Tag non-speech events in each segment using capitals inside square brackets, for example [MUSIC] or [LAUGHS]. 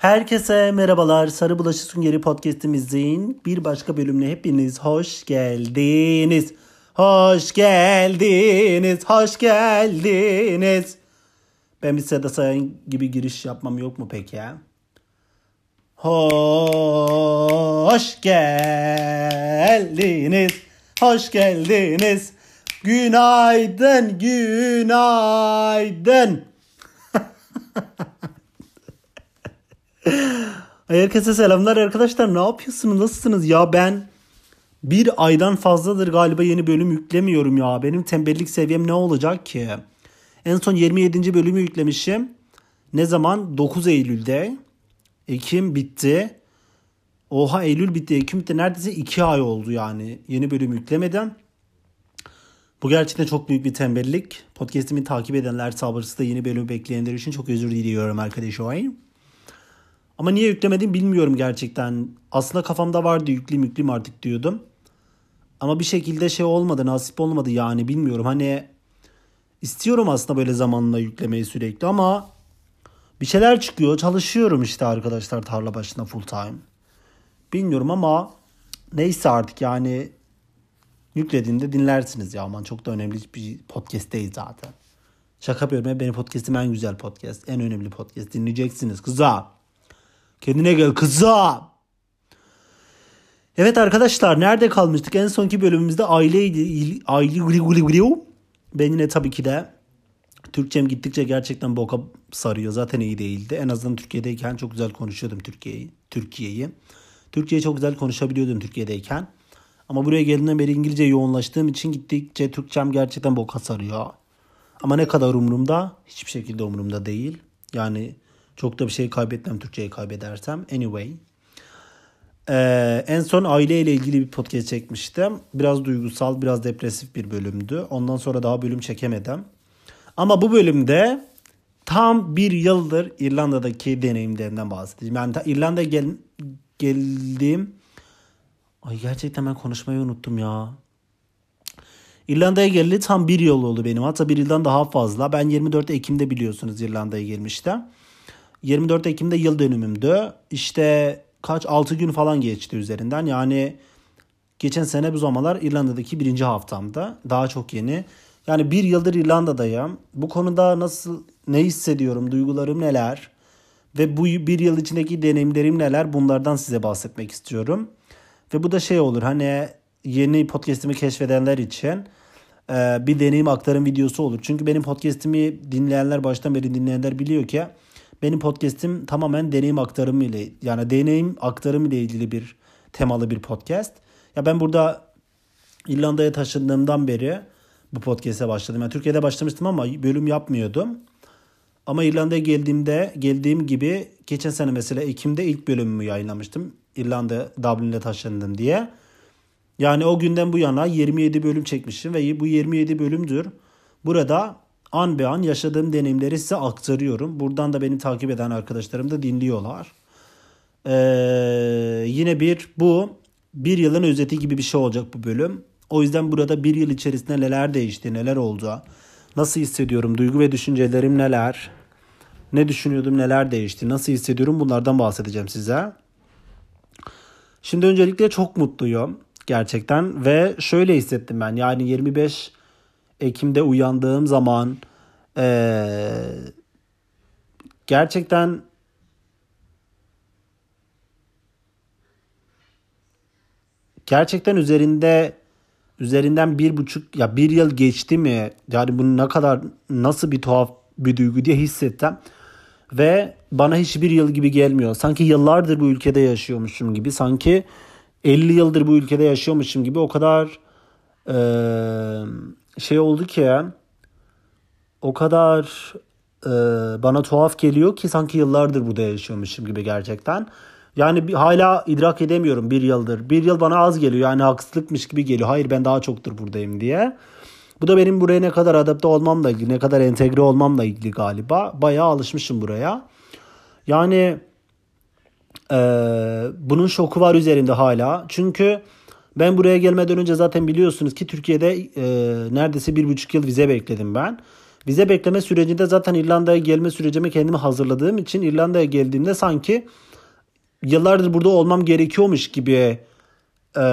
Herkese merhabalar. Sarı Bulaşı Süngeri Podcast'imizin bir başka bölümüne hepiniz hoş geldiniz. Hoş geldiniz. Hoş geldiniz. Ben bir Seda Sayan gibi giriş yapmam yok mu peki ya? Hoş geldiniz. Hoş geldiniz. Günaydın, günaydın. [LAUGHS] Herkese selamlar arkadaşlar. Ne yapıyorsunuz? Nasılsınız? Ya ben bir aydan fazladır galiba yeni bölüm yüklemiyorum ya. Benim tembellik seviyem ne olacak ki? En son 27. bölümü yüklemişim. Ne zaman? 9 Eylül'de. Ekim bitti. Oha Eylül bitti. Ekim bitti. Neredeyse 2 ay oldu yani. Yeni bölüm yüklemeden. Bu gerçekten çok büyük bir tembellik. Podcast'imi takip edenler sabırsızda yeni bölüm bekleyenler için çok özür diliyorum arkadaşlar. Ama niye yüklemedim bilmiyorum gerçekten. Aslında kafamda vardı yükleyeyim yükleyeyim artık diyordum. Ama bir şekilde şey olmadı nasip olmadı yani bilmiyorum. Hani istiyorum aslında böyle zamanla yüklemeyi sürekli ama bir şeyler çıkıyor. Çalışıyorum işte arkadaşlar tarla başına full time. Bilmiyorum ama neyse artık yani yüklediğinde dinlersiniz ya aman çok da önemli bir podcast değil zaten. Şaka yapıyorum. Benim podcast'im en güzel podcast. En önemli podcast. Dinleyeceksiniz kıza. Kendine gel kıza. Evet arkadaşlar nerede kalmıştık? En sonki bölümümüzde aileydi. Aile gri gri gri. Ben yine tabii ki de Türkçem gittikçe gerçekten boka sarıyor. Zaten iyi değildi. En azından Türkiye'deyken çok güzel konuşuyordum Türkiye'yi. Türkiye'yi. Türkçeyi çok güzel konuşabiliyordum Türkiye'deyken. Ama buraya geldiğimden beri İngilizce yoğunlaştığım için gittikçe Türkçem gerçekten boka sarıyor. Ama ne kadar umurumda? Hiçbir şekilde umurumda değil. Yani çok da bir şey kaybetmem Türkçeyi kaybedersem. Anyway. Ee, en son aileyle ilgili bir podcast çekmiştim. Biraz duygusal, biraz depresif bir bölümdü. Ondan sonra daha bölüm çekemedim. Ama bu bölümde tam bir yıldır İrlanda'daki deneyimlerimden bahsedeceğim. Yani İrlanda'ya gel, geldiğim... Ay gerçekten ben konuşmayı unuttum ya. İrlanda'ya geleli tam bir yıl oldu benim. Hatta bir yıldan daha fazla. Ben 24 Ekim'de biliyorsunuz İrlanda'ya gelmiştim. 24 Ekim'de yıl dönümümdü. İşte kaç 6 gün falan geçti üzerinden. Yani geçen sene bu zamanlar İrlanda'daki birinci haftamda. Daha çok yeni. Yani bir yıldır İrlanda'dayım. Bu konuda nasıl ne hissediyorum, duygularım neler ve bu bir yıl içindeki deneyimlerim neler bunlardan size bahsetmek istiyorum. Ve bu da şey olur hani yeni podcast'imi keşfedenler için bir deneyim aktarım videosu olur. Çünkü benim podcast'imi dinleyenler baştan beri dinleyenler biliyor ki benim podcast'im tamamen deneyim aktarımı ile yani deneyim aktarımı ile ilgili bir temalı bir podcast. Ya ben burada İrlanda'ya taşındığımdan beri bu podcast'e başladım. Yani Türkiye'de başlamıştım ama bölüm yapmıyordum. Ama İrlanda'ya geldiğimde geldiğim gibi geçen sene mesela Ekim'de ilk bölümümü yayınlamıştım. İrlanda Dublin'e taşındım diye. Yani o günden bu yana 27 bölüm çekmişim ve bu 27 bölümdür. Burada an be an yaşadığım deneyimleri size aktarıyorum. Buradan da beni takip eden arkadaşlarım da dinliyorlar. Ee, yine bir bu bir yılın özeti gibi bir şey olacak bu bölüm. O yüzden burada bir yıl içerisinde neler değişti, neler oldu, nasıl hissediyorum, duygu ve düşüncelerim neler, ne düşünüyordum, neler değişti, nasıl hissediyorum bunlardan bahsedeceğim size. Şimdi öncelikle çok mutluyum gerçekten ve şöyle hissettim ben yani 25 Ekim'de uyandığım zaman ee, gerçekten gerçekten üzerinde üzerinden bir buçuk ya bir yıl geçti mi yani bunu ne kadar nasıl bir tuhaf bir duygu diye hissettim. Ve bana hiçbir yıl gibi gelmiyor. Sanki yıllardır bu ülkede yaşıyormuşum gibi sanki 50 yıldır bu ülkede yaşıyormuşum gibi o kadar e, şey oldu ki o kadar e, bana tuhaf geliyor ki sanki yıllardır burada yaşıyormuşum gibi gerçekten. Yani hala idrak edemiyorum bir yıldır. Bir yıl bana az geliyor yani haksızlıkmış gibi geliyor. Hayır ben daha çoktur buradayım diye. Bu da benim buraya ne kadar adapte olmamla ilgili, ne kadar entegre olmamla ilgili galiba. Bayağı alışmışım buraya. Yani e, bunun şoku var üzerinde hala. Çünkü ben buraya gelmeden önce zaten biliyorsunuz ki Türkiye'de e, neredeyse bir buçuk yıl vize bekledim ben. Vize bekleme sürecinde zaten İrlanda'ya gelme sürecime kendimi hazırladığım için İrlanda'ya geldiğimde sanki yıllardır burada olmam gerekiyormuş gibi e,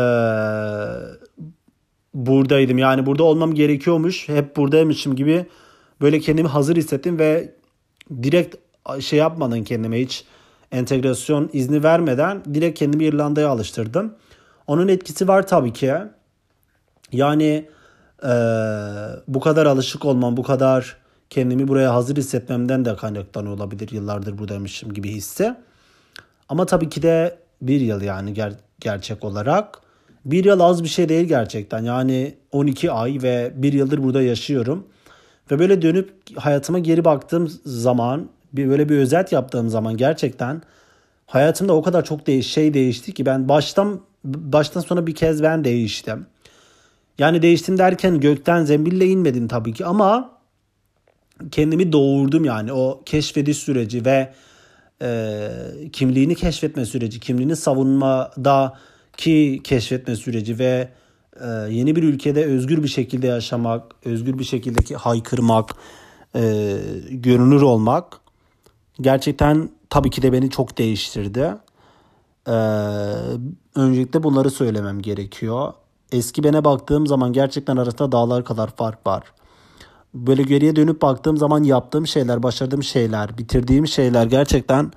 buradaydım. Yani burada olmam gerekiyormuş. Hep buradaymışım gibi böyle kendimi hazır hissettim ve direkt şey yapmadan kendime hiç entegrasyon izni vermeden direkt kendimi İrlanda'ya alıştırdım. Onun etkisi var tabii ki. Yani e, bu kadar alışık olmam, bu kadar kendimi buraya hazır hissetmemden de kaynaklanıyor olabilir. Yıllardır buradaymışım gibi hissi. Ama tabii ki de bir yıl yani ger- gerçek olarak. Bir yıl az bir şey değil gerçekten. Yani 12 ay ve bir yıldır burada yaşıyorum. Ve böyle dönüp hayatıma geri baktığım zaman bir böyle bir özet yaptığım zaman gerçekten hayatımda o kadar çok değiş şey değişti ki ben baştan baştan sonra bir kez ben değiştim. Yani değiştim derken gökten zembille inmedim tabii ki ama kendimi doğurdum yani o keşfediş süreci ve e, kimliğini keşfetme süreci, kimliğini savunmada ki keşfetme süreci ve e, yeni bir ülkede özgür bir şekilde yaşamak, özgür bir şekilde haykırmak, e, görünür olmak gerçekten tabii ki de beni çok değiştirdi. Ee, öncelikle bunları söylemem gerekiyor. Eski bene baktığım zaman gerçekten arasında dağlar kadar fark var. Böyle geriye dönüp baktığım zaman yaptığım şeyler, başardığım şeyler, bitirdiğim şeyler gerçekten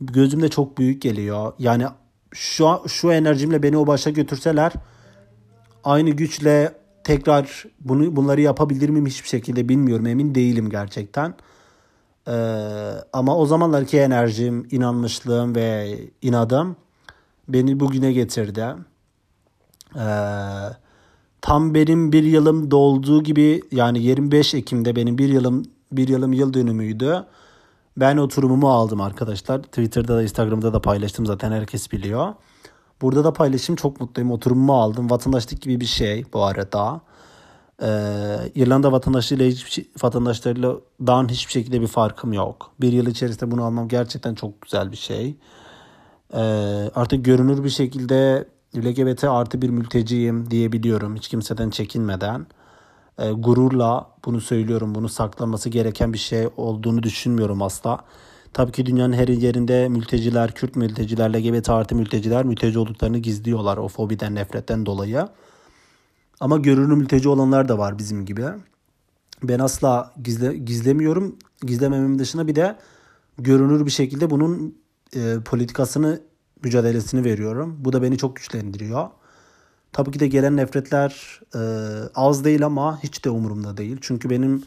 gözümde çok büyük geliyor. Yani şu şu enerjimle beni o başa götürseler aynı güçle tekrar bunu bunları yapabilir miyim hiçbir şekilde bilmiyorum. Emin değilim gerçekten. Ee, ama o zamanlarki enerjim, inanmışlığım ve inadım beni bugüne getirdi. Ee, tam benim bir yılım dolduğu gibi yani 25 Ekim'de benim bir yılım bir yılım yıl dönümüydü. Ben oturumumu aldım arkadaşlar. Twitter'da da Instagram'da da paylaştım zaten herkes biliyor. Burada da paylaşım çok mutluyum. Oturumumu aldım. Vatandaşlık gibi bir şey bu arada. Ee, İrlanda vatandaşıyla hiçbir şey, vatandaşlarıyla daha hiçbir şekilde bir farkım yok. Bir yıl içerisinde bunu almam gerçekten çok güzel bir şey. Ee, artık görünür bir şekilde LGBT artı bir mülteciyim diyebiliyorum hiç kimseden çekinmeden. Ee, gururla bunu söylüyorum. Bunu saklaması gereken bir şey olduğunu düşünmüyorum asla. Tabii ki dünyanın her yerinde mülteciler, Kürt mülteciler, LGBT artı mülteciler mülteci olduklarını gizliyorlar o fobiden, nefretten dolayı. Ama görünür mülteci olanlar da var bizim gibi. Ben asla gizle, gizlemiyorum. Gizlemememin dışında bir de görünür bir şekilde bunun e, politikasını, mücadelesini veriyorum. Bu da beni çok güçlendiriyor. Tabii ki de gelen nefretler e, az değil ama hiç de umurumda değil. Çünkü benim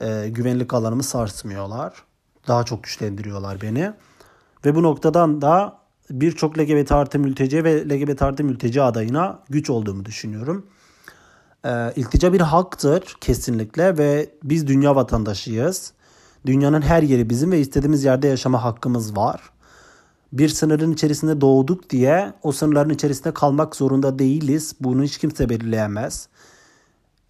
e, güvenlik alanımı sarsmıyorlar. Daha çok güçlendiriyorlar beni. Ve bu noktadan da birçok LGBT artı mülteci ve LGBT artı mülteci adayına güç olduğumu düşünüyorum. E, iltica bir haktır kesinlikle ve biz dünya vatandaşıyız. Dünyanın her yeri bizim ve istediğimiz yerde yaşama hakkımız var. Bir sınırın içerisinde doğduk diye o sınırların içerisinde kalmak zorunda değiliz. Bunu hiç kimse belirleyemez.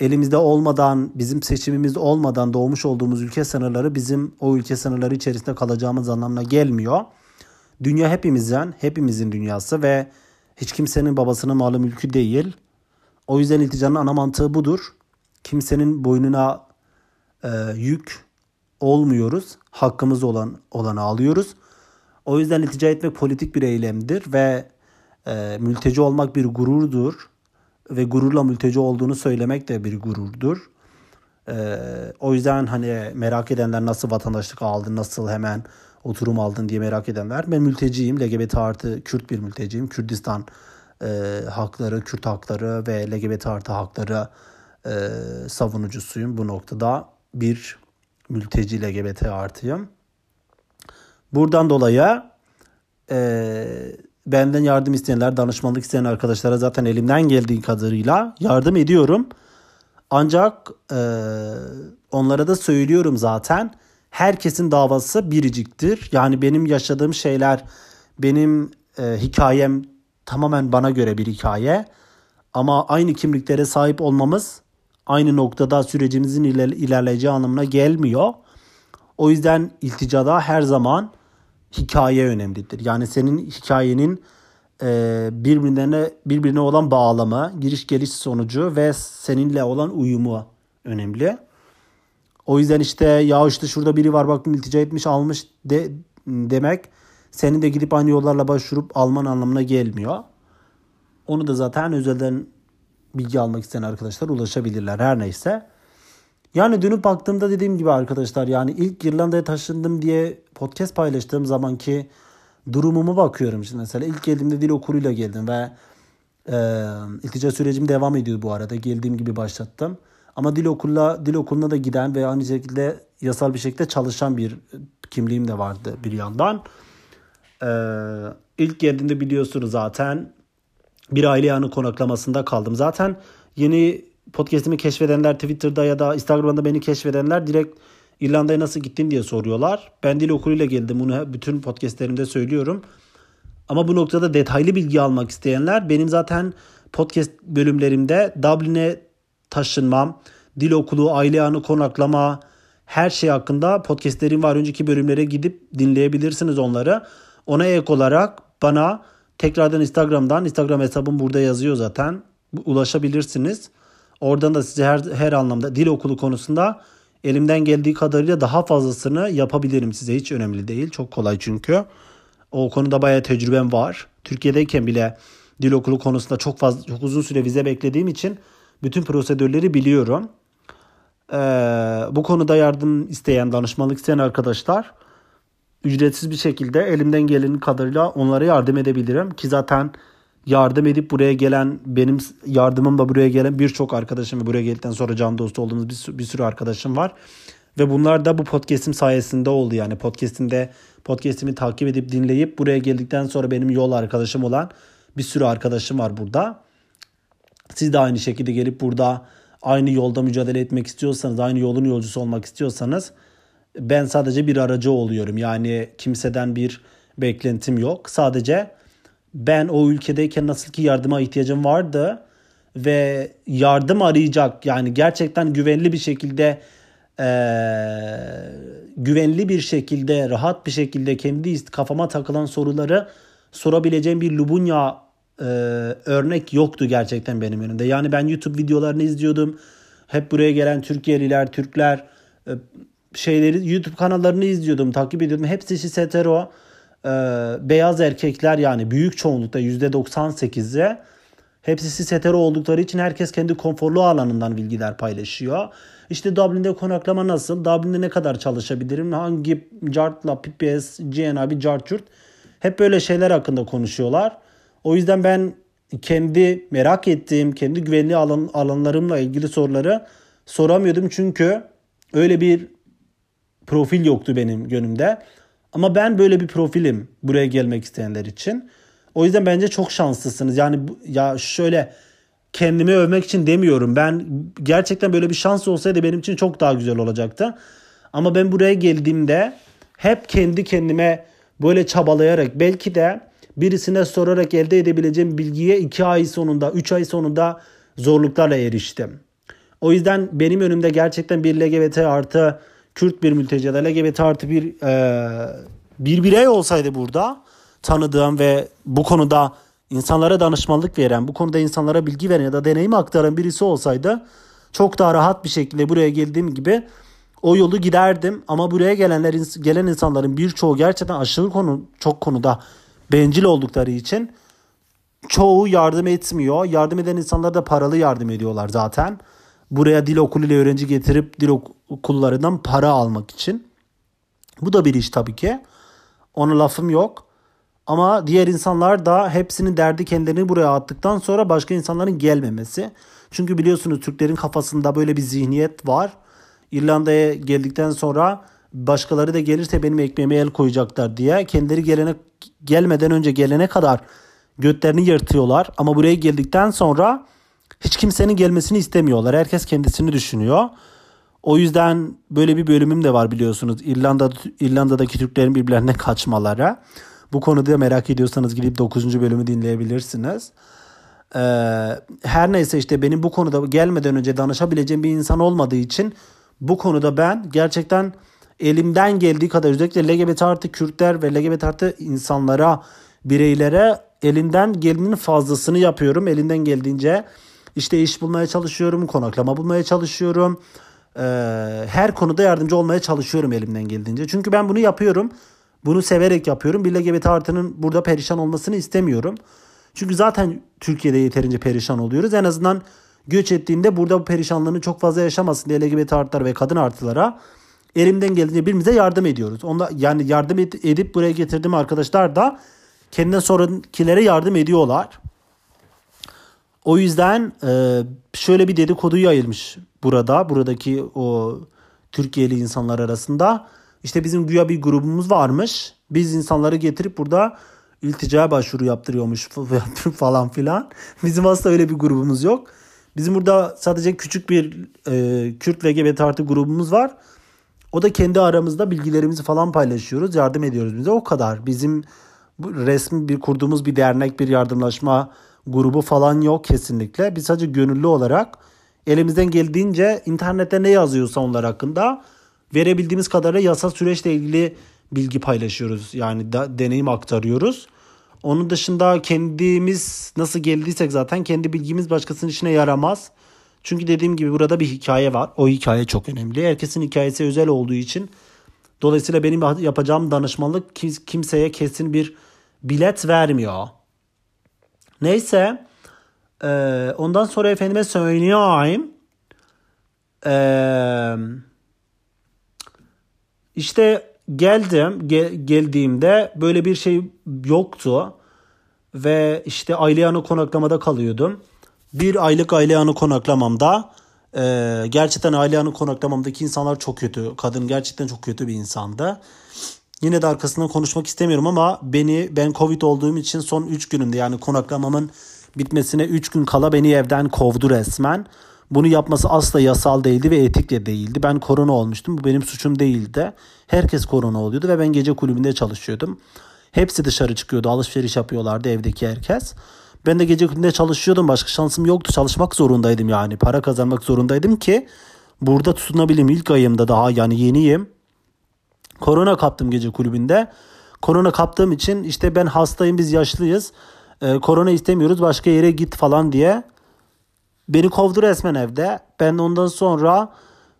Elimizde olmadan, bizim seçimimiz olmadan doğmuş olduğumuz ülke sınırları bizim o ülke sınırları içerisinde kalacağımız anlamına gelmiyor. Dünya hepimizin, hepimizin dünyası ve hiç kimsenin babasının malı mülkü değil. O yüzden ilticanın ana mantığı budur. Kimsenin boynuna e, yük olmuyoruz. Hakkımız olan olanı alıyoruz. O yüzden iltica etmek politik bir eylemdir ve e, mülteci olmak bir gururdur ve gururla mülteci olduğunu söylemek de bir gururdur. E, o yüzden hani merak edenler nasıl vatandaşlık aldın, nasıl hemen oturum aldın diye merak edenler. Ben mülteciyim, LGBT artı Kürt bir mülteciyim. Kürdistan e, hakları, Kürt hakları ve LGBT artı hakları e, savunucusuyum. Bu noktada bir mülteci LGBT artıyım. Buradan dolayı e, benden yardım isteyenler, danışmanlık isteyen arkadaşlara zaten elimden geldiği kadarıyla yardım ediyorum. Ancak e, onlara da söylüyorum zaten. Herkesin davası biriciktir. Yani benim yaşadığım şeyler, benim e, hikayem tamamen bana göre bir hikaye. Ama aynı kimliklere sahip olmamız aynı noktada sürecimizin ilerleyeceği anlamına gelmiyor. O yüzden ilticada her zaman hikaye önemlidir. Yani senin hikayenin e, birbirine birbirine olan bağlamı, giriş geliş sonucu ve seninle olan uyumu önemli. O yüzden işte ya işte şurada biri var bak iltica etmiş almış de, demek senin de gidip aynı yollarla başvurup alman anlamına gelmiyor. Onu da zaten özelden bilgi almak isteyen arkadaşlar ulaşabilirler her neyse. Yani dönüp baktığımda dediğim gibi arkadaşlar yani ilk İrlanda'ya taşındım diye podcast paylaştığım zamanki durumumu bakıyorum. Şimdi mesela ilk geldiğimde dil okuluyla geldim ve e, iltica sürecim devam ediyor bu arada. Geldiğim gibi başlattım. Ama dil okuluna, dil okuluna da giden ve aynı şekilde yasal bir şekilde çalışan bir kimliğim de vardı bir yandan. Ee, ilk geldiğinde biliyorsunuz zaten bir aile yanı konaklamasında kaldım. Zaten yeni podcast'imi keşfedenler Twitter'da ya da Instagram'da beni keşfedenler direkt İrlanda'ya nasıl gittin diye soruyorlar. Ben dil okuluyla geldim. Bunu bütün podcastlerimde söylüyorum. Ama bu noktada detaylı bilgi almak isteyenler benim zaten podcast bölümlerimde Dublin'e taşınmam, dil okulu, aile anı konaklama, her şey hakkında podcastlerim var. Önceki bölümlere gidip dinleyebilirsiniz onları. Ona ek olarak bana tekrardan Instagram'dan, Instagram hesabım burada yazıyor zaten. Ulaşabilirsiniz. Oradan da size her, her anlamda dil okulu konusunda elimden geldiği kadarıyla daha fazlasını yapabilirim size. Hiç önemli değil. Çok kolay çünkü. O konuda bayağı tecrübem var. Türkiye'deyken bile dil okulu konusunda çok fazla çok uzun süre vize beklediğim için bütün prosedürleri biliyorum. Ee, bu konuda yardım isteyen, danışmanlık isteyen arkadaşlar ücretsiz bir şekilde elimden gelenin kadarıyla onlara yardım edebilirim. Ki zaten yardım edip buraya gelen benim yardımımla buraya gelen birçok arkadaşım ve buraya geldikten sonra can dostu olduğumuz bir, bir sürü arkadaşım var. Ve bunlar da bu podcast'im sayesinde oldu yani podcast'imde podcast'imi takip edip dinleyip buraya geldikten sonra benim yol arkadaşım olan bir sürü arkadaşım var burada. Siz de aynı şekilde gelip burada aynı yolda mücadele etmek istiyorsanız, aynı yolun yolcusu olmak istiyorsanız ben sadece bir aracı oluyorum. Yani kimseden bir beklentim yok. Sadece ben o ülkedeyken nasıl ki yardıma ihtiyacım vardı ve yardım arayacak yani gerçekten güvenli bir şekilde e, güvenli bir şekilde rahat bir şekilde kendi kafama takılan soruları sorabileceğim bir Lubunya e, örnek yoktu gerçekten benim önümde. Yani ben YouTube videolarını izliyordum. Hep buraya gelen Türkiye'liler, Türkler e, şeyleri YouTube kanallarını izliyordum, takip ediyordum. Hepsi hetero e, beyaz erkekler yani büyük çoğunlukta %98'e hepsi cis hetero oldukları için herkes kendi konforlu alanından bilgiler paylaşıyor. İşte Dublin'de konaklama nasıl? Dublin'de ne kadar çalışabilirim? Hangi cartla PPS, GNAB, cartçurt hep böyle şeyler hakkında konuşuyorlar. O yüzden ben kendi merak ettiğim, kendi güvenli alan, alanlarımla ilgili soruları soramıyordum. Çünkü öyle bir profil yoktu benim gönlümde. Ama ben böyle bir profilim buraya gelmek isteyenler için. O yüzden bence çok şanslısınız. Yani ya şöyle kendimi övmek için demiyorum. Ben gerçekten böyle bir şans olsaydı benim için çok daha güzel olacaktı. Ama ben buraya geldiğimde hep kendi kendime böyle çabalayarak belki de birisine sorarak elde edebileceğim bilgiye 2 ay sonunda 3 ay sonunda zorluklarla eriştim. O yüzden benim önümde gerçekten bir LGBT artı Kürt bir mülteci LGBT artı bir e, bir birey olsaydı burada tanıdığım ve bu konuda insanlara danışmanlık veren, bu konuda insanlara bilgi veren ya da deneyimi aktaran birisi olsaydı çok daha rahat bir şekilde buraya geldiğim gibi o yolu giderdim. Ama buraya gelenler gelen insanların birçoğu gerçekten aşırı konu çok konuda bencil oldukları için çoğu yardım etmiyor. Yardım eden insanlar da paralı yardım ediyorlar zaten. Buraya dil okuluyla öğrenci getirip dil okullarından para almak için. Bu da bir iş tabii ki. Ona lafım yok. Ama diğer insanlar da hepsinin derdi kendilerini buraya attıktan sonra başka insanların gelmemesi. Çünkü biliyorsunuz Türklerin kafasında böyle bir zihniyet var. İrlanda'ya geldikten sonra başkaları da gelirse benim ekmeğime el koyacaklar diye kendileri gelene gelmeden önce gelene kadar götlerini yırtıyorlar ama buraya geldikten sonra hiç kimsenin gelmesini istemiyorlar. Herkes kendisini düşünüyor. O yüzden böyle bir bölümüm de var biliyorsunuz. İrlanda İrlanda'daki Türklerin birbirlerine kaçmaları. Bu konuda merak ediyorsanız gidip 9. bölümü dinleyebilirsiniz. Ee, her neyse işte benim bu konuda gelmeden önce danışabileceğim bir insan olmadığı için bu konuda ben gerçekten elimden geldiği kadar özellikle LGBT artı Kürtler ve LGBT artı insanlara, bireylere elinden gelenin fazlasını yapıyorum. Elinden geldiğince işte iş bulmaya çalışıyorum, konaklama bulmaya çalışıyorum. e, her konuda yardımcı olmaya çalışıyorum elimden geldiğince. Çünkü ben bunu yapıyorum. Bunu severek yapıyorum. Bir LGBT artının burada perişan olmasını istemiyorum. Çünkü zaten Türkiye'de yeterince perişan oluyoruz. En azından göç ettiğinde burada bu perişanlığını çok fazla yaşamasın diye LGBT artılar ve kadın artılara elimden geldiğince birbirimize yardım ediyoruz. Onda yani yardım edip buraya getirdiğim arkadaşlar da kendinden sonrakilere yardım ediyorlar. O yüzden e, şöyle bir dedikodu yayılmış burada. Buradaki o Türkiye'li insanlar arasında. İşte bizim güya bir grubumuz varmış. Biz insanları getirip burada iltica başvuru yaptırıyormuş [LAUGHS] falan filan. Bizim aslında öyle bir grubumuz yok. Bizim burada sadece küçük bir e, Kürt LGBT artı grubumuz var. O da kendi aramızda bilgilerimizi falan paylaşıyoruz. Yardım ediyoruz bize. O kadar. Bizim resmi bir kurduğumuz bir dernek, bir yardımlaşma grubu falan yok kesinlikle. Biz sadece gönüllü olarak elimizden geldiğince internette ne yazıyorsa onlar hakkında verebildiğimiz kadarıyla yasal süreçle ilgili bilgi paylaşıyoruz. Yani da, deneyim aktarıyoruz. Onun dışında kendimiz nasıl geldiysek zaten kendi bilgimiz başkasının işine yaramaz. Çünkü dediğim gibi burada bir hikaye var. O hikaye çok önemli. Herkesin hikayesi özel olduğu için dolayısıyla benim yapacağım danışmanlık kimseye kesin bir bilet vermiyor. Neyse e, ondan sonra efendime söyleyeyim. E, işte geldim gel, geldiğimde böyle bir şey yoktu ve işte Ayliyan'ı konaklamada kalıyordum. Bir aylık Ayliyan'ı konaklamamda e, gerçekten Ayliyan'ı konaklamamdaki insanlar çok kötü. Kadın gerçekten çok kötü bir insandı. Yine de arkasından konuşmak istemiyorum ama beni ben Covid olduğum için son 3 günümde yani konaklamamın bitmesine 3 gün kala beni evden kovdu resmen. Bunu yapması asla yasal değildi ve etik de değildi. Ben korona olmuştum. Bu benim suçum değildi. Herkes korona oluyordu ve ben gece kulübünde çalışıyordum. Hepsi dışarı çıkıyordu. Alışveriş yapıyorlardı evdeki herkes. Ben de gece kulübünde çalışıyordum. Başka şansım yoktu. Çalışmak zorundaydım yani. Para kazanmak zorundaydım ki burada tutunabileyim. İlk ayımda daha yani yeniyim. Korona kaptım gece kulübünde. Korona kaptığım için işte ben hastayım biz yaşlıyız. Ee, korona istemiyoruz başka yere git falan diye. Beni kovdu resmen evde. Ben ondan sonra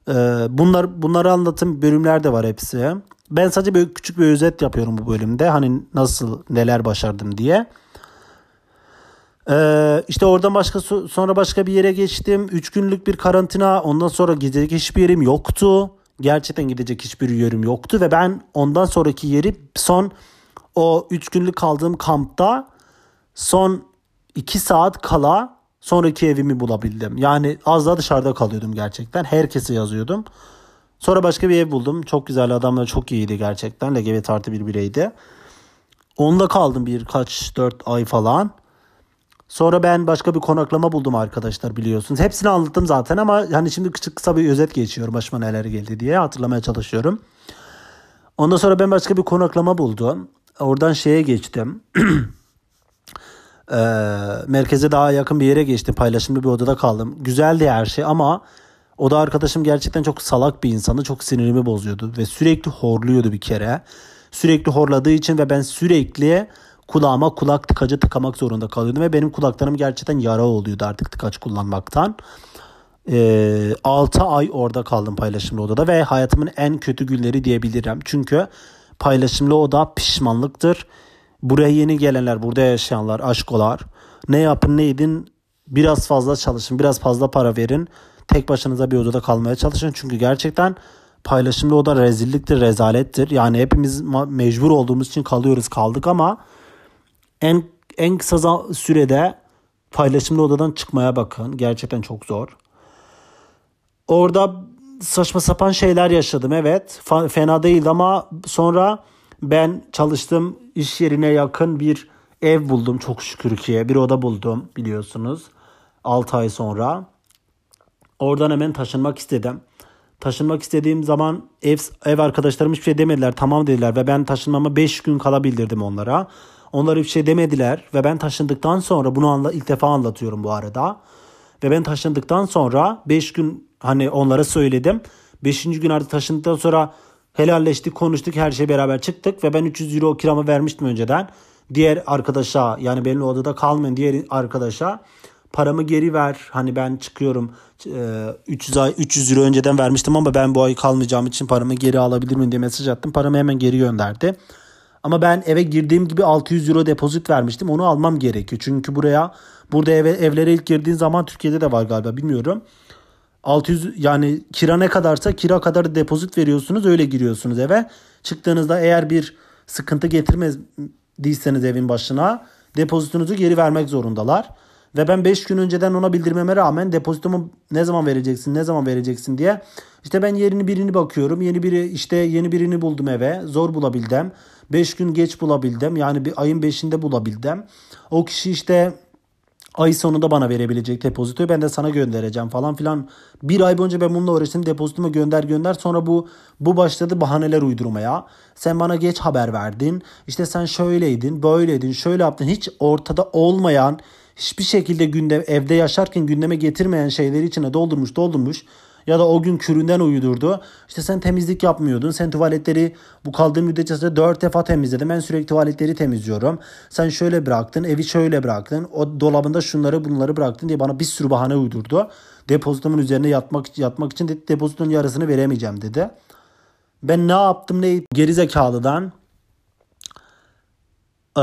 e, bunlar bunları anlatım bölümler de var hepsi. Ben sadece böyle küçük bir özet yapıyorum bu bölümde. Hani nasıl neler başardım diye. Ee, işte oradan başka sonra başka bir yere geçtim. 3 günlük bir karantina. Ondan sonra gidecek hiçbir yerim yoktu. Gerçekten gidecek hiçbir yerim yoktu ve ben ondan sonraki yeri son o 3 günlük kaldığım kampta son 2 saat kala sonraki evimi bulabildim. Yani az daha dışarıda kalıyordum gerçekten. Herkese yazıyordum. Sonra başka bir ev buldum. Çok güzel adamlar çok iyiydi gerçekten. LGBT artı bir bireydi. Onunla kaldım birkaç dört ay falan. Sonra ben başka bir konaklama buldum arkadaşlar biliyorsunuz. Hepsini anlattım zaten ama hani şimdi küçük kısa bir özet geçiyorum başıma neler geldi diye hatırlamaya çalışıyorum. Ondan sonra ben başka bir konaklama buldum. Oradan şeye geçtim. [CLEARS THROAT] e, merkeze daha yakın bir yere geçtim. Paylaşımlı bir odada kaldım. Güzeldi her şey ama o da arkadaşım gerçekten çok salak bir insandı. Çok sinirimi bozuyordu ve sürekli horluyordu bir kere. Sürekli horladığı için ve ben sürekli kulağıma kulak tıkacı tıkamak zorunda kalıyordum ve benim kulaklarım gerçekten yara oluyordu artık tıkaç kullanmaktan. Ee, 6 ay orada kaldım paylaşımlı odada ve hayatımın en kötü günleri diyebilirim. Çünkü paylaşımlı oda pişmanlıktır. Buraya yeni gelenler, burada yaşayanlar, aşkolar ne yapın ne edin biraz fazla çalışın, biraz fazla para verin. Tek başınıza bir odada kalmaya çalışın. Çünkü gerçekten paylaşımlı oda rezilliktir, rezalettir. Yani hepimiz mecbur olduğumuz için kalıyoruz, kaldık ama en en kısa sürede paylaşımlı odadan çıkmaya bakın. Gerçekten çok zor. Orada saçma sapan şeyler yaşadım evet. Fena değildi ama sonra ben çalıştığım iş yerine yakın bir ev buldum çok şükür ki. Bir oda buldum biliyorsunuz. 6 ay sonra. Oradan hemen taşınmak istedim. Taşınmak istediğim zaman ev, ev arkadaşlarım hiçbir şey demediler. Tamam dediler ve ben taşınmama 5 gün kala bildirdim onlara. Onlar bir şey demediler ve ben taşındıktan sonra bunu anla, ilk defa anlatıyorum bu arada. Ve ben taşındıktan sonra 5 gün hani onlara söyledim. 5. gün artık taşındıktan sonra helalleştik, konuştuk, her şey beraber çıktık ve ben 300 euro kiramı vermiştim önceden. Diğer arkadaşa yani benimle odada kalmayan diğer arkadaşa paramı geri ver. Hani ben çıkıyorum 300 ay 300 euro önceden vermiştim ama ben bu ay kalmayacağım için paramı geri alabilir miyim diye mesaj attım. Paramı hemen geri gönderdi. Ama ben eve girdiğim gibi 600 euro depozit vermiştim. Onu almam gerekiyor. Çünkü buraya burada eve, evlere ilk girdiğin zaman Türkiye'de de var galiba bilmiyorum. 600 yani kira ne kadarsa kira kadar depozit veriyorsunuz öyle giriyorsunuz eve. Çıktığınızda eğer bir sıkıntı getirmez değilseniz evin başına depozitonuzu geri vermek zorundalar. Ve ben 5 gün önceden ona bildirmeme rağmen depozitomu ne zaman vereceksin ne zaman vereceksin diye işte ben yerini birini bakıyorum. Yeni biri işte yeni birini buldum eve. Zor bulabildim. 5 gün geç bulabildim. Yani bir ayın 5'inde bulabildim. O kişi işte ay sonunda bana verebilecek depozitoyu ben de sana göndereceğim falan filan. Bir ay boyunca ben bununla uğraştım depozitomu gönder gönder sonra bu bu başladı bahaneler uydurmaya. Sen bana geç haber verdin işte sen şöyleydin böyleydin şöyle yaptın hiç ortada olmayan hiçbir şekilde gündem evde yaşarken gündeme getirmeyen şeyleri içine doldurmuş doldurmuş ya da o gün küründen uyudurdu. İşte sen temizlik yapmıyordun. Sen tuvaletleri bu kaldığım müddetçe dört defa temizledim. Ben sürekli tuvaletleri temizliyorum. Sen şöyle bıraktın. Evi şöyle bıraktın. O dolabında şunları bunları bıraktın diye bana bir sürü bahane uydurdu. Depozitomun üzerine yatmak yatmak için dedi, depozitonun yarısını veremeyeceğim dedi. Ben ne yaptım ne gerizekalıdan ee,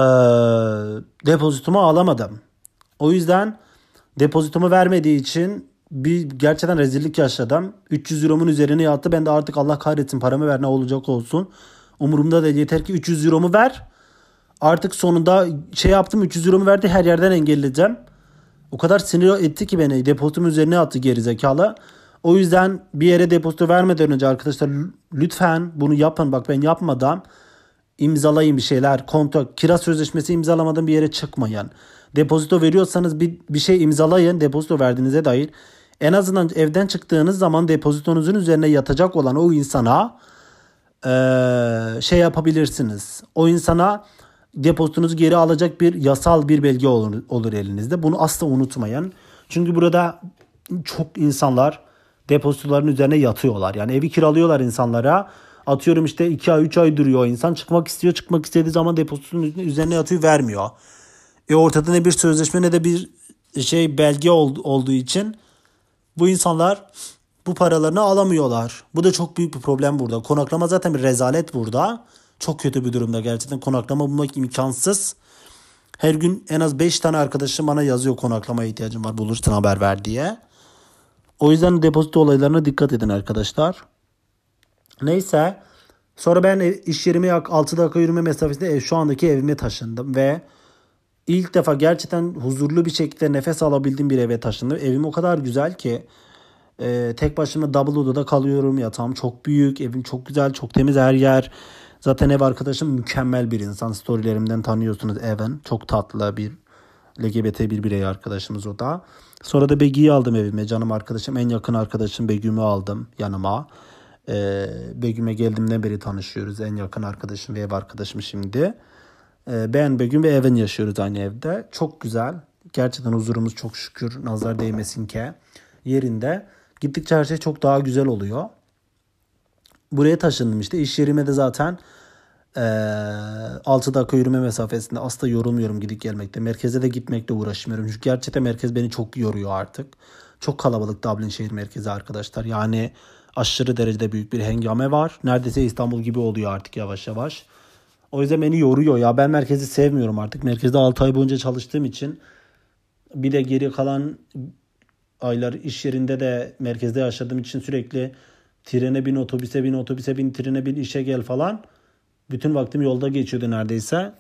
depozitomu alamadım. O yüzden depozitomu vermediği için bir gerçekten rezillik yaşadım. 300 euromun üzerine yattı. Ben de artık Allah kahretsin paramı ver ne olacak olsun. Umurumda da yeter ki 300 euromu ver. Artık sonunda şey yaptım 300 euromu verdi her yerden engelleyeceğim. O kadar sinir etti ki beni depozitum üzerine attı gerizekalı. O yüzden bir yere depozito vermeden önce arkadaşlar lütfen bunu yapın. Bak ben yapmadan imzalayın bir şeyler. Konto, kira sözleşmesi imzalamadan bir yere çıkmayın. Depozito veriyorsanız bir, bir şey imzalayın. Depozito verdiğinize dair. En azından evden çıktığınız zaman depozitonuzun üzerine yatacak olan o insana şey yapabilirsiniz. O insana depozitonuzu geri alacak bir yasal bir belge olur, olur elinizde. Bunu asla unutmayın. Çünkü burada çok insanlar depozitoların üzerine yatıyorlar. Yani evi kiralıyorlar insanlara. Atıyorum işte 2 ay 3 ay duruyor insan. Çıkmak istiyor. Çıkmak istediği zaman depozitonun üzerine yatıyor vermiyor. E ortada ne bir sözleşme ne de bir şey belge ol, olduğu için bu insanlar bu paralarını alamıyorlar. Bu da çok büyük bir problem burada. Konaklama zaten bir rezalet burada. Çok kötü bir durumda gerçekten. Konaklama bulmak imkansız. Her gün en az 5 tane arkadaşım bana yazıyor konaklamaya ihtiyacım var bulursan haber ver diye. O yüzden depozito olaylarına dikkat edin arkadaşlar. Neyse. Sonra ben iş yerime 6 dakika yürüme mesafesinde ev, şu andaki evime taşındım ve ilk defa gerçekten huzurlu bir şekilde nefes alabildiğim bir eve taşındım. Evim o kadar güzel ki e, tek başıma double odada kalıyorum. Yatağım çok büyük, evim çok güzel, çok temiz her yer. Zaten ev arkadaşım mükemmel bir insan. Storylerimden tanıyorsunuz Evan. Çok tatlı bir LGBT bir birey arkadaşımız o da. Sonra da Begi'yi aldım evime. Canım arkadaşım, en yakın arkadaşım Begüm'ü aldım yanıma. Ee, Begüm'e geldiğimden beri tanışıyoruz. En yakın arkadaşım ve ev arkadaşım şimdi. Ee, ben Begüm ve Evan yaşıyoruz aynı evde. Çok güzel. Gerçekten huzurumuz çok şükür nazar değmesin ki yerinde. Gittikçe her şey çok daha güzel oluyor. Buraya taşındım işte. İş yerime de zaten e, 6 dakika yürüme mesafesinde asla yorulmuyorum gidip gelmekte. Merkeze de gitmekle uğraşmıyorum. Çünkü gerçekten merkez beni çok yoruyor artık. Çok kalabalık Dublin şehir merkezi arkadaşlar. Yani aşırı derecede büyük bir hengame var. Neredeyse İstanbul gibi oluyor artık yavaş yavaş. O yüzden beni yoruyor ya. Ben merkezi sevmiyorum artık. Merkezde 6 ay boyunca çalıştığım için bir de geri kalan aylar iş yerinde de merkezde yaşadığım için sürekli trene bin, otobüse bin, otobüse bin, trene bin, işe gel falan. Bütün vaktim yolda geçiyordu neredeyse.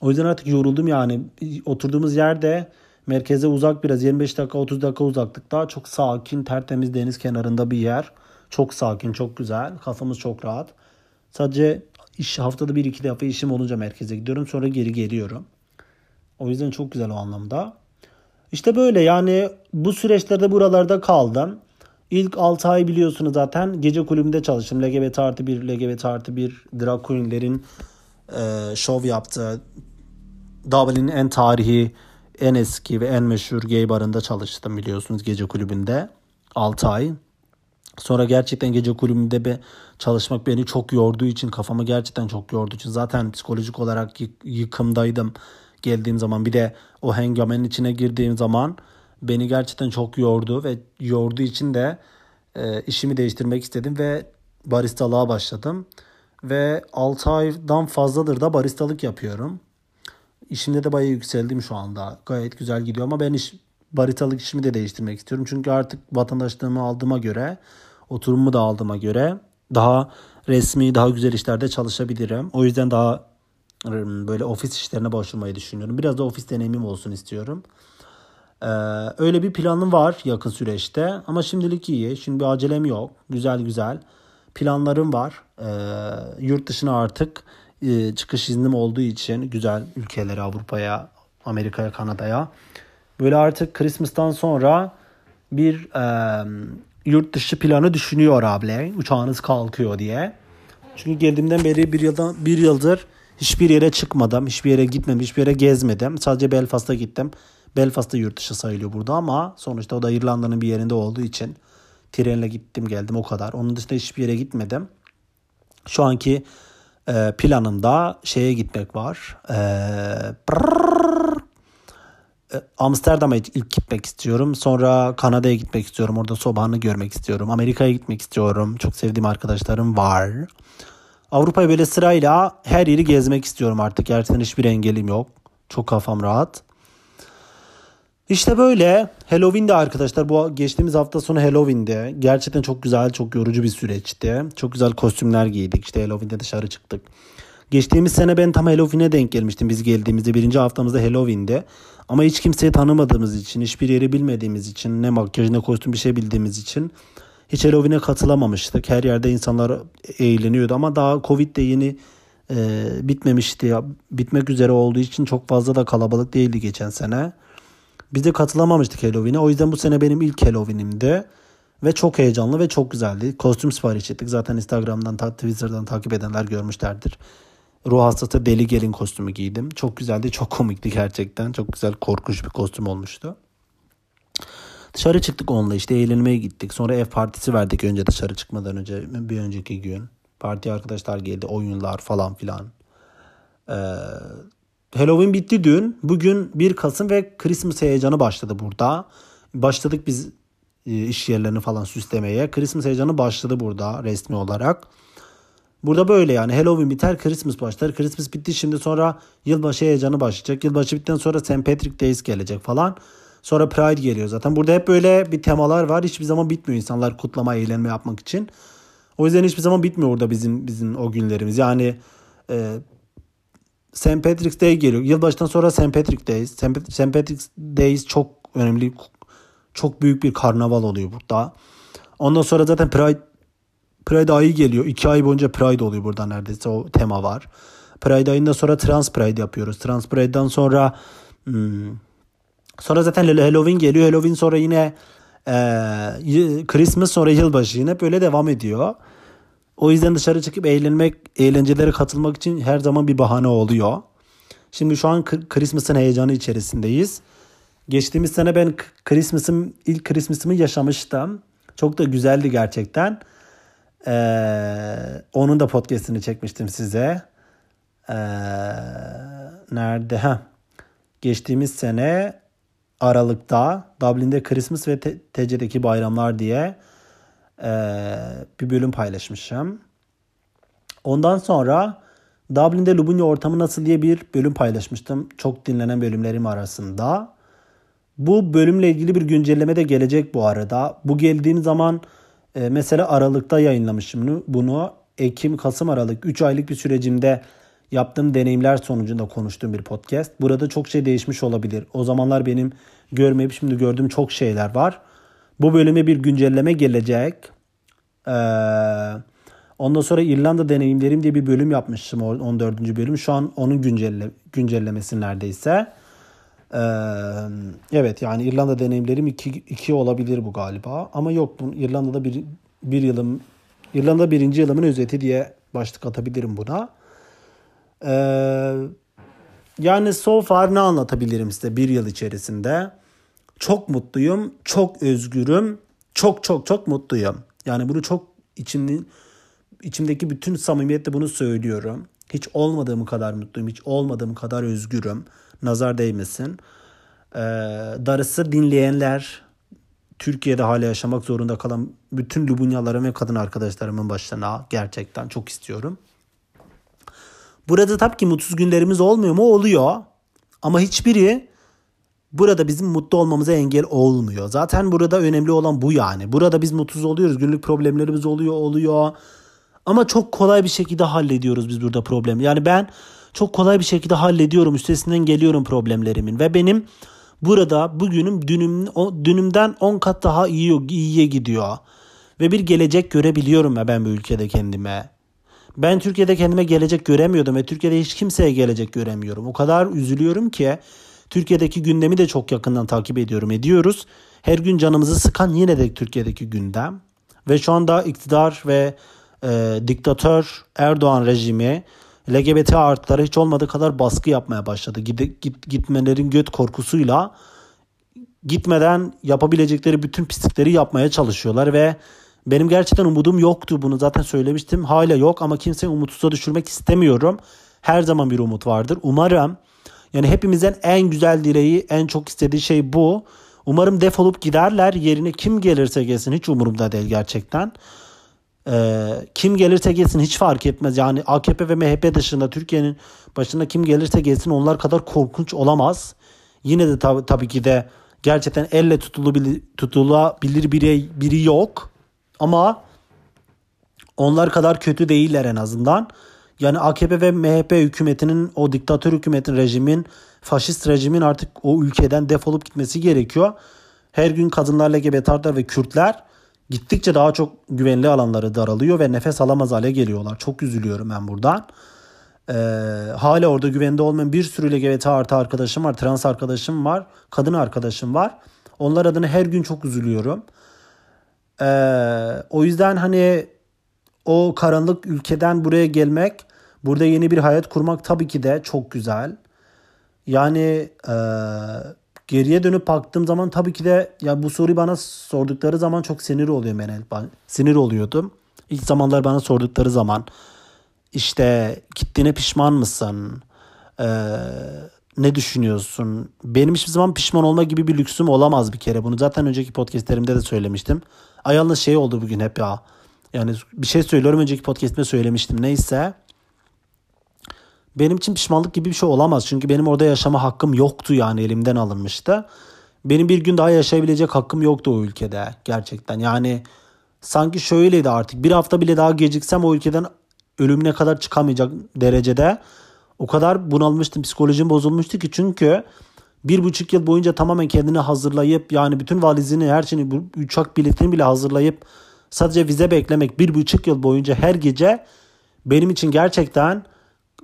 O yüzden artık yoruldum yani. Oturduğumuz yerde merkeze uzak biraz 25 dakika 30 dakika uzaklıkta çok sakin tertemiz deniz kenarında bir yer. Çok sakin çok güzel kafamız çok rahat. Sadece iş haftada bir iki defa işim olunca merkeze gidiyorum sonra geri geliyorum. O yüzden çok güzel o anlamda. İşte böyle yani bu süreçlerde buralarda kaldım. İlk 6 ay biliyorsunuz zaten gece kulübünde çalıştım. LGBT artı 1, LGBT artı 1 drag queenlerin e, şov yaptığı Dublin'in en tarihi, en eski ve en meşhur gay barında çalıştım biliyorsunuz gece kulübünde 6 ay. Sonra gerçekten gece kulübünde be çalışmak beni çok yorduğu için kafamı gerçekten çok yorduğu için zaten psikolojik olarak yıkımdaydım geldiğim zaman bir de o hengamenin içine girdiğim zaman beni gerçekten çok yordu ve yorduğu için de e, işimi değiştirmek istedim ve baristalığa başladım. Ve 6 aydan fazladır da baristalık yapıyorum. İşimde de bayağı yükseldim şu anda. Gayet güzel gidiyor ama ben iş, baristalık işimi de değiştirmek istiyorum. Çünkü artık vatandaşlığımı aldığıma göre, oturumumu da aldığıma göre daha resmi, daha güzel işlerde çalışabilirim. O yüzden daha böyle ofis işlerine başvurmayı düşünüyorum. Biraz da ofis deneyimim olsun istiyorum. Ee, öyle bir planım var yakın süreçte ama şimdilik iyi. Şimdi bir acelem yok. Güzel güzel planlarım var. Ee, yurt dışına artık e, çıkış iznim olduğu için güzel ülkelere Avrupa'ya, Amerika'ya, Kanada'ya. Böyle artık Christmas'tan sonra bir e, yurt dışı planı düşünüyor abla. Uçağınız kalkıyor diye. Çünkü geldiğimden beri bir yıldan bir yıldır hiçbir yere çıkmadım, hiçbir yere gitmedim, hiçbir yere gezmedim. Sadece Belfast'a gittim. Belfast'ta yurt dışı sayılıyor burada ama sonuçta o da İrlanda'nın bir yerinde olduğu için trenle gittim geldim o kadar. Onun dışında hiçbir yere gitmedim. Şu anki e, planımda şeye gitmek var. E, e, Amsterdam'a ilk gitmek istiyorum. Sonra Kanada'ya gitmek istiyorum. Orada sobanı görmek istiyorum. Amerika'ya gitmek istiyorum. Çok sevdiğim arkadaşlarım var. Avrupa'yı böyle sırayla her yeri gezmek istiyorum artık. Gerçekten hiçbir engelim yok. Çok kafam rahat. İşte böyle Halloween'de arkadaşlar bu geçtiğimiz hafta sonu Halloween'de gerçekten çok güzel çok yorucu bir süreçti. Çok güzel kostümler giydik işte Halloween'de dışarı çıktık. Geçtiğimiz sene ben tam Halloween'e denk gelmiştim biz geldiğimizde birinci haftamızda Halloween'de. Ama hiç kimseyi tanımadığımız için hiçbir yeri bilmediğimiz için ne makyaj ne kostüm bir şey bildiğimiz için hiç Halloween'e katılamamıştık. Her yerde insanlar eğleniyordu ama daha Covid de yeni e, bitmemişti. Bitmek üzere olduğu için çok fazla da kalabalık değildi geçen sene. Biz de katılamamıştık Halloween'e. O yüzden bu sene benim ilk Halloween'imdi. Ve çok heyecanlı ve çok güzeldi. Kostüm sipariş ettik. Zaten Instagram'dan, Twitter'dan takip edenler görmüşlerdir. Ruh hastası deli gelin kostümü giydim. Çok güzeldi, çok komikti gerçekten. Çok güzel, korkunç bir kostüm olmuştu. Dışarı çıktık onunla işte eğlenmeye gittik. Sonra ev partisi verdik önce dışarı çıkmadan önce bir önceki gün. Parti arkadaşlar geldi, oyunlar falan filan. Ee, Halloween bitti dün. Bugün 1 Kasım ve Christmas heyecanı başladı burada. Başladık biz e, iş yerlerini falan süslemeye. Christmas heyecanı başladı burada resmi olarak. Burada böyle yani Halloween biter Christmas başlar. Christmas bitti şimdi sonra yılbaşı heyecanı başlayacak. Yılbaşı bittikten sonra St. Patrick Days gelecek falan. Sonra Pride geliyor zaten. Burada hep böyle bir temalar var. Hiçbir zaman bitmiyor insanlar kutlama, eğlenme yapmak için. O yüzden hiçbir zaman bitmiyor orada bizim bizim o günlerimiz. Yani e, St. Patrick's Day geliyor. Yılbaşından sonra St. Patrick Days. St. Patrick's Days çok önemli. Çok büyük bir karnaval oluyor burada. Ondan sonra zaten Pride Pride ayı geliyor. İki ay boyunca Pride oluyor burada neredeyse o tema var. Pride ayında sonra Trans Pride yapıyoruz. Trans Pride'dan sonra hmm, sonra zaten Halloween geliyor. Halloween sonra yine e, Christmas sonra yılbaşı yine böyle devam ediyor. O yüzden dışarı çıkıp eğlenmek, eğlencelere katılmak için her zaman bir bahane oluyor. Şimdi şu an Christmas'ın heyecanı içerisindeyiz. Geçtiğimiz sene ben Christmas'ım ilk Christmas'ımı yaşamıştım. Çok da güzeldi gerçekten. Ee, onun da podcast'ini çekmiştim size. Ee, nerede? Ha. Geçtiğimiz sene Aralık'ta Dublin'de Christmas ve TC'deki bayramlar diye e, bir bölüm paylaşmışım. Ondan sonra Dublin'de Lubunya ortamı nasıl diye bir bölüm paylaşmıştım. Çok dinlenen bölümlerim arasında. Bu bölümle ilgili bir güncelleme de gelecek bu arada. Bu geldiğim zaman e, mesela Aralık'ta yayınlamışım bunu. Ekim, Kasım, Aralık 3 aylık bir sürecimde yaptığım deneyimler sonucunda konuştuğum bir podcast. Burada çok şey değişmiş olabilir. O zamanlar benim görmeyip şimdi gördüğüm çok şeyler var. Bu bölüme bir güncelleme gelecek. Ee, ondan sonra İrlanda deneyimlerim diye bir bölüm yapmıştım 14. bölüm. Şu an onun güncelle, güncellemesi neredeyse. Evet yani İrlanda deneyimlerim 2 2 olabilir bu galiba. Ama yok bu İrlanda'da bir bir yılım İrlanda birinci yılımın özeti diye başlık atabilirim buna. Ee, yani so far ne anlatabilirim size bir yıl içerisinde? Çok mutluyum, çok özgürüm, çok çok çok mutluyum. Yani bunu çok içimde, içimdeki bütün samimiyetle bunu söylüyorum. Hiç olmadığım kadar mutluyum, hiç olmadığım kadar özgürüm. Nazar değmesin. Ee, darısı dinleyenler Türkiye'de hala yaşamak zorunda kalan bütün Lubunyalarım ve kadın arkadaşlarımın başına gerçekten çok istiyorum. Burada tabii ki mutsuz günlerimiz olmuyor mu? Oluyor. Ama hiçbiri burada bizim mutlu olmamıza engel olmuyor. Zaten burada önemli olan bu yani. Burada biz mutsuz oluyoruz. Günlük problemlerimiz oluyor, oluyor. Ama çok kolay bir şekilde hallediyoruz biz burada problem. Yani ben çok kolay bir şekilde hallediyorum. Üstesinden geliyorum problemlerimin. Ve benim burada bugünüm dünüm, dünümden 10 kat daha iyi, iyiye gidiyor. Ve bir gelecek görebiliyorum ya ben bu ülkede kendime. Ben Türkiye'de kendime gelecek göremiyordum ve Türkiye'de hiç kimseye gelecek göremiyorum. O kadar üzülüyorum ki Türkiye'deki gündemi de çok yakından takip ediyorum ediyoruz. Her gün canımızı sıkan yine de Türkiye'deki gündem. Ve şu anda iktidar ve e, diktatör Erdoğan rejimi LGBT artılara hiç olmadığı kadar baskı yapmaya başladı. Gid, git, gitmelerin göt korkusuyla gitmeden yapabilecekleri bütün pislikleri yapmaya çalışıyorlar ve benim gerçekten umudum yoktu bunu zaten söylemiştim. Hala yok ama kimseyi umutsuza düşürmek istemiyorum. Her zaman bir umut vardır. Umarım yani hepimizin en güzel dileği, en çok istediği şey bu. Umarım defolup giderler. Yerine kim gelirse gelsin hiç umurumda değil gerçekten. Ee, kim gelirse gelsin hiç fark etmez. Yani AKP ve MHP dışında Türkiye'nin başında kim gelirse gelsin onlar kadar korkunç olamaz. Yine de tab- tabii ki de gerçekten elle tutulabilir, tutulabilir biri, biri yok. Ama onlar kadar kötü değiller en azından. Yani AKP ve MHP hükümetinin o diktatör hükümetin rejimin faşist rejimin artık o ülkeden defolup gitmesi gerekiyor. Her gün kadınlar, LGBT'ler ve Kürtler gittikçe daha çok güvenli alanları daralıyor ve nefes alamaz hale geliyorlar. Çok üzülüyorum ben buradan. Ee, hala orada güvende olmayan bir sürü LGBT artı arkadaşım var. Trans arkadaşım var. Kadın arkadaşım var. Onlar adına her gün çok üzülüyorum. Ee, o yüzden hani o karanlık ülkeden buraya gelmek, burada yeni bir hayat kurmak tabii ki de çok güzel. Yani e, geriye dönüp baktığım zaman tabii ki de ya bu soruyu bana sordukları zaman çok sinir oluyor Menel. Sinir oluyordum. İlk zamanlar bana sordukları zaman işte gittiğine pişman mısın? Ee, ne düşünüyorsun? Benim hiçbir zaman pişman olma gibi bir lüksüm olamaz bir kere. Bunu zaten önceki podcastlerimde de söylemiştim. Ay yalnız şey oldu bugün hep ya. Yani bir şey söylüyorum önceki podcast'imde söylemiştim. Neyse. Benim için pişmanlık gibi bir şey olamaz. Çünkü benim orada yaşama hakkım yoktu yani elimden alınmıştı. Benim bir gün daha yaşayabilecek hakkım yoktu o ülkede gerçekten. Yani sanki şöyleydi artık. Bir hafta bile daha geciksem o ülkeden ölümüne kadar çıkamayacak derecede. O kadar bunalmıştım. Psikolojim bozulmuştu ki çünkü bir buçuk yıl boyunca tamamen kendini hazırlayıp yani bütün valizini her şeyini uçak biletini bile hazırlayıp sadece vize beklemek bir buçuk yıl boyunca her gece benim için gerçekten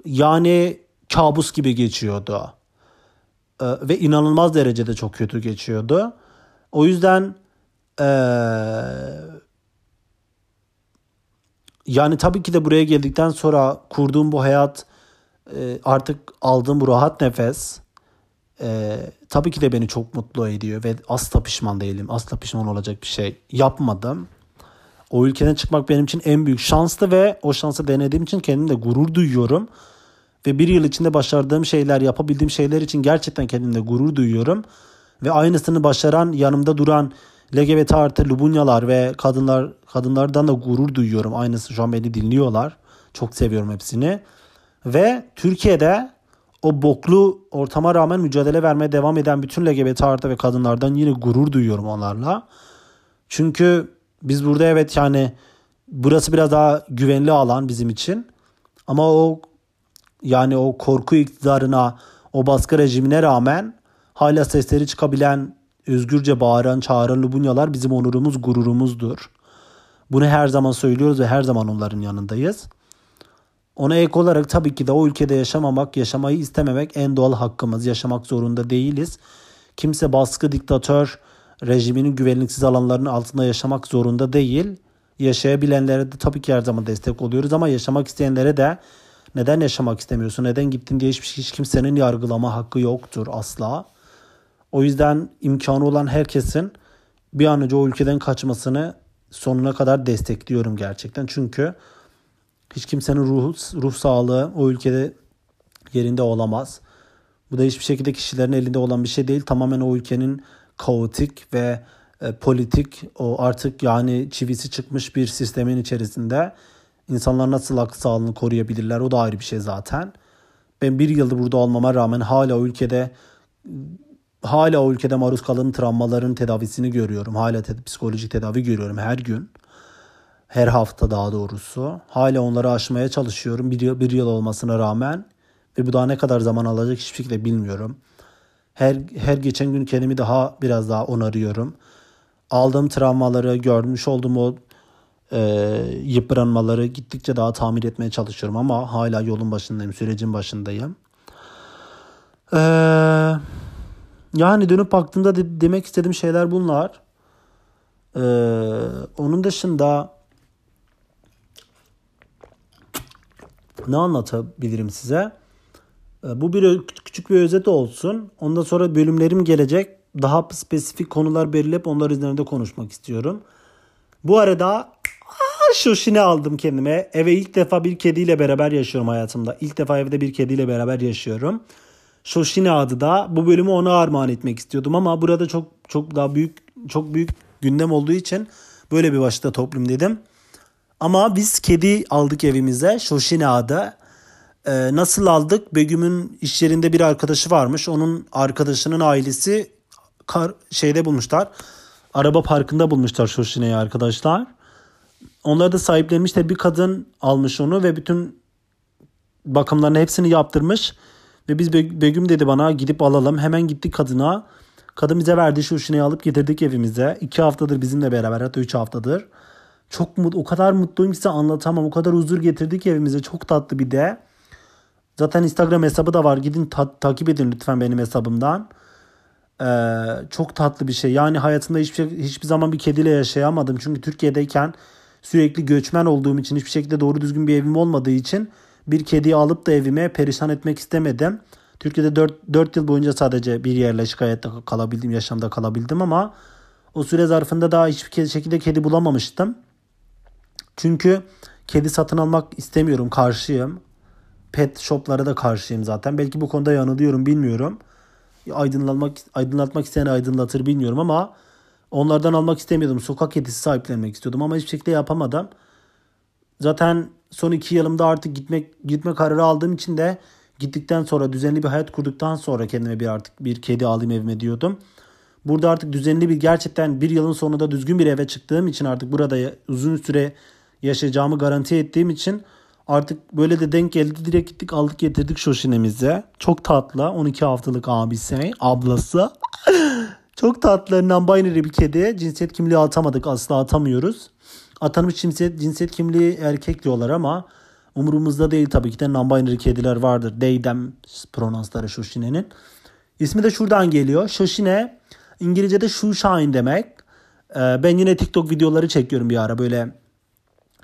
yani kabus gibi geçiyordu. Ee, ve inanılmaz derecede çok kötü geçiyordu. O yüzden ee, yani tabii ki de buraya geldikten sonra kurduğum bu hayat e, artık aldığım bu rahat nefes tabii ki de beni çok mutlu ediyor ve asla pişman değilim. Asla pişman olacak bir şey yapmadım. O ülkeden çıkmak benim için en büyük şanstı ve o şansı denediğim için kendimde gurur duyuyorum. Ve bir yıl içinde başardığım şeyler, yapabildiğim şeyler için gerçekten kendimde gurur duyuyorum. Ve aynısını başaran, yanımda duran LGBT artı Lubunyalar ve kadınlar kadınlardan da gurur duyuyorum. Aynısı şu an beni dinliyorlar. Çok seviyorum hepsini. Ve Türkiye'de o boklu ortama rağmen mücadele vermeye devam eden bütün LGBT artı ve kadınlardan yine gurur duyuyorum onlarla. Çünkü biz burada evet yani burası biraz daha güvenli alan bizim için. Ama o yani o korku iktidarına, o baskı rejimine rağmen hala sesleri çıkabilen, özgürce bağıran, çağıran Lubunyalar bizim onurumuz, gururumuzdur. Bunu her zaman söylüyoruz ve her zaman onların yanındayız. Ona ek olarak tabii ki de o ülkede yaşamamak, yaşamayı istememek en doğal hakkımız. Yaşamak zorunda değiliz. Kimse baskı, diktatör rejiminin güvenliksiz alanlarının altında yaşamak zorunda değil. Yaşayabilenlere de tabii ki her zaman destek oluyoruz ama yaşamak isteyenlere de neden yaşamak istemiyorsun, neden gittin diye hiç, hiç kimsenin yargılama hakkı yoktur asla. O yüzden imkanı olan herkesin bir an önce o ülkeden kaçmasını sonuna kadar destekliyorum gerçekten. Çünkü hiç kimsenin ruh, ruh sağlığı o ülkede yerinde olamaz. Bu da hiçbir şekilde kişilerin elinde olan bir şey değil. Tamamen o ülkenin kaotik ve e, politik o artık yani çivisi çıkmış bir sistemin içerisinde insanlar nasıl akıl sağlığını koruyabilirler o da ayrı bir şey zaten. Ben bir yıldır burada olmama rağmen hala o ülkede hala o ülkede maruz kalan travmaların tedavisini görüyorum. Hala te- psikolojik tedavi görüyorum her gün. Her hafta daha doğrusu. Hala onları aşmaya çalışıyorum bir yıl, bir yıl olmasına rağmen. Ve bu daha ne kadar zaman alacak hiçbir şekilde bilmiyorum. Her, her geçen gün kendimi daha biraz daha onarıyorum. Aldığım travmaları, görmüş olduğum o e, yıpranmaları gittikçe daha tamir etmeye çalışıyorum. Ama hala yolun başındayım, sürecin başındayım. Eee... Yani dönüp baktığımda de, demek istediğim şeyler bunlar. Ee, onun dışında ne anlatabilirim size? Ee, bu bir küçük bir özet olsun. Ondan sonra bölümlerim gelecek. Daha spesifik konular belirleyip onlar üzerinde konuşmak istiyorum. Bu arada şoşine aldım kendime. Eve ilk defa bir kediyle beraber yaşıyorum hayatımda. İlk defa evde bir kediyle beraber yaşıyorum. Shoshine adı da bu bölümü ona armağan etmek istiyordum ama burada çok çok daha büyük çok büyük gündem olduğu için böyle bir başta toplum dedim. Ama biz kedi aldık evimize Shoshine adı. Ee, nasıl aldık? Begüm'ün iş yerinde bir arkadaşı varmış. Onun arkadaşının ailesi kar, şeyde bulmuşlar. Araba parkında bulmuşlar Shoshine'yi arkadaşlar. Onlar da sahiplenmiş de bir kadın almış onu ve bütün bakımlarını hepsini yaptırmış. Ve biz Begüm dedi bana gidip alalım. Hemen gittik kadına. Kadın bize verdi şu şunu alıp getirdik evimize. İki haftadır bizimle beraber hatta üç haftadır. Çok mut, o kadar mutluyum ki size anlatamam. O kadar huzur getirdik evimize. Çok tatlı bir de. Zaten Instagram hesabı da var. Gidin ta- takip edin lütfen benim hesabımdan. Ee, çok tatlı bir şey. Yani hayatımda hiçbir, şey, hiçbir zaman bir kediyle yaşayamadım. Çünkü Türkiye'deyken sürekli göçmen olduğum için hiçbir şekilde doğru düzgün bir evim olmadığı için bir kediyi alıp da evime perişan etmek istemedim. Türkiye'de 4, 4 yıl boyunca sadece bir yerle şikayette kalabildim, yaşamda kalabildim ama o süre zarfında daha hiçbir şekilde kedi bulamamıştım. Çünkü kedi satın almak istemiyorum, karşıyım. Pet shoplara da karşıyım zaten. Belki bu konuda yanılıyorum, bilmiyorum. Aydınlatmak aydınlatmak isteyen aydınlatır bilmiyorum ama onlardan almak istemiyordum. Sokak kedisi sahiplenmek istiyordum ama hiçbir şekilde yapamadım. Zaten son iki yılımda artık gitmek gitme kararı aldığım için de gittikten sonra düzenli bir hayat kurduktan sonra kendime bir artık bir kedi alayım evime diyordum. Burada artık düzenli bir gerçekten bir yılın sonunda düzgün bir eve çıktığım için artık burada uzun süre yaşayacağımı garanti ettiğim için artık böyle de denk geldi. Direkt gittik aldık getirdik Şoşinemize. Çok tatlı. 12 haftalık abisi, ablası. Çok tatlı. Non-binary bir kedi. Cinsiyet kimliği atamadık. Asla atamıyoruz. Atanmış cinsiyet, cinsiyet kimliği erkek diyorlar ama umurumuzda değil tabii ki de non-binary kediler vardır. They them pronansları Shoshine'nin. İsmi de şuradan geliyor. Shoshine İngilizce'de shoeshine demek. Ee, ben yine TikTok videoları çekiyorum bir ara böyle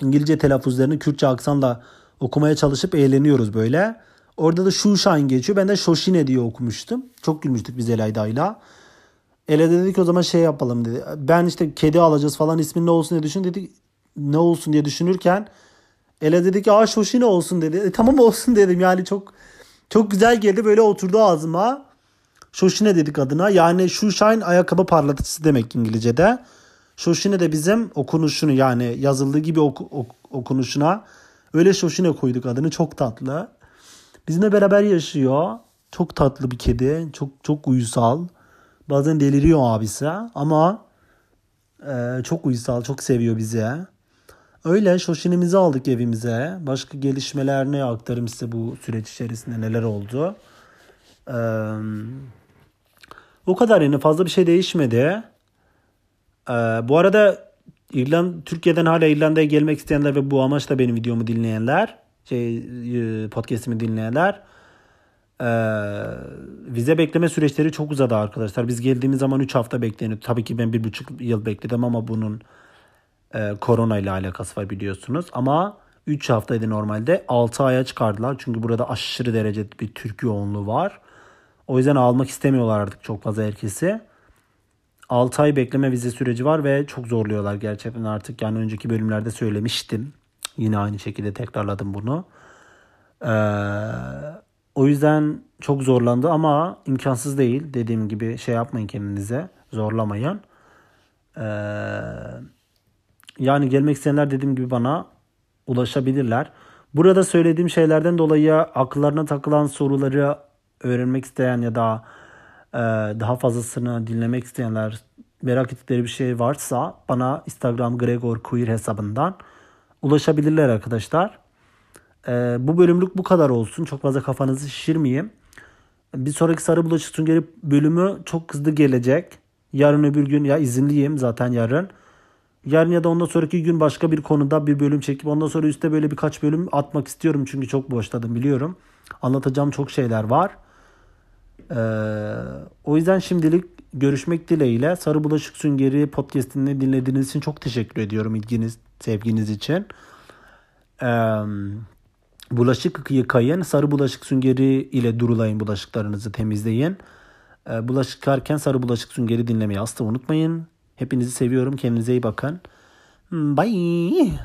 İngilizce telaffuzlarını Kürtçe aksanla okumaya çalışıp eğleniyoruz böyle. Orada da shoeshine geçiyor. Ben de Shoshine diye okumuştum. Çok gülmüştük biz Elayda'yla. Ele dedik o zaman şey yapalım dedi. Ben işte kedi alacağız falan ismin ne olsun diye düşün dedik ne olsun diye düşünürken Ele dedi ki aa Shoshine olsun dedi. E, tamam olsun dedim yani çok çok güzel geldi böyle oturdu ağzıma. Shoshine dedik adına. Yani şu shine ayakkabı parlatıcısı demek İngilizce'de. Shoshine de bizim okunuşunu yani yazıldığı gibi oku, ok, okunuşuna öyle Shoshine koyduk adını. Çok tatlı. Bizimle beraber yaşıyor. Çok tatlı bir kedi. Çok çok uysal. Bazen deliriyor abisi ama e, çok uysal, çok seviyor bizi. Öyle şoşinimizi aldık evimize. Başka gelişmeler ne aktarım size bu süreç içerisinde neler oldu. Ee, o kadar yani fazla bir şey değişmedi. Ee, bu arada İrland Türkiye'den hala İrlanda'ya gelmek isteyenler ve bu amaçla benim videomu dinleyenler, şey e, podcast'imi dinleyenler ee, vize bekleme süreçleri çok uzadı arkadaşlar. Biz geldiğimiz zaman 3 hafta bekleniyor. Tabii ki ben bir buçuk yıl bekledim ama bunun e, korona ile alakası var biliyorsunuz. Ama 3 haftaydı normalde. 6 aya çıkardılar. Çünkü burada aşırı derece bir Türk yoğunluğu var. O yüzden almak istemiyorlar artık çok fazla herkesi. 6 ay bekleme vize süreci var ve çok zorluyorlar gerçekten artık. Yani önceki bölümlerde söylemiştim. Yine aynı şekilde tekrarladım bunu. Ee, O yüzden çok zorlandı ama imkansız değil. Dediğim gibi şey yapmayın kendinize. Zorlamayın. Ee, yani gelmek isteyenler dediğim gibi bana ulaşabilirler. Burada söylediğim şeylerden dolayı akıllarına takılan soruları öğrenmek isteyen ya da e, daha fazlasını dinlemek isteyenler merak ettikleri bir şey varsa bana Instagram Gregor Queer hesabından ulaşabilirler arkadaşlar. E, bu bölümlük bu kadar olsun. Çok fazla kafanızı şişirmeyeyim. Bir sonraki Sarı Bulaşık Süngeri bölümü çok hızlı gelecek. Yarın öbür gün ya izinliyim zaten yarın. Yarın ya da ondan sonraki gün başka bir konuda bir bölüm çekip ondan sonra üstte böyle birkaç bölüm atmak istiyorum. Çünkü çok boşladım biliyorum. Anlatacağım çok şeyler var. Ee, o yüzden şimdilik görüşmek dileğiyle. Sarı Bulaşık Süngeri podcastini dinlediğiniz için çok teşekkür ediyorum ilginiz, sevginiz için. Ee, bulaşık yıkayın. Sarı bulaşık süngeri ile durulayın bulaşıklarınızı temizleyin. Ee, bulaşık yıkarken sarı bulaşık süngeri dinlemeyi asla unutmayın. Hepinizi seviyorum. Kendinize iyi bakın. Bye.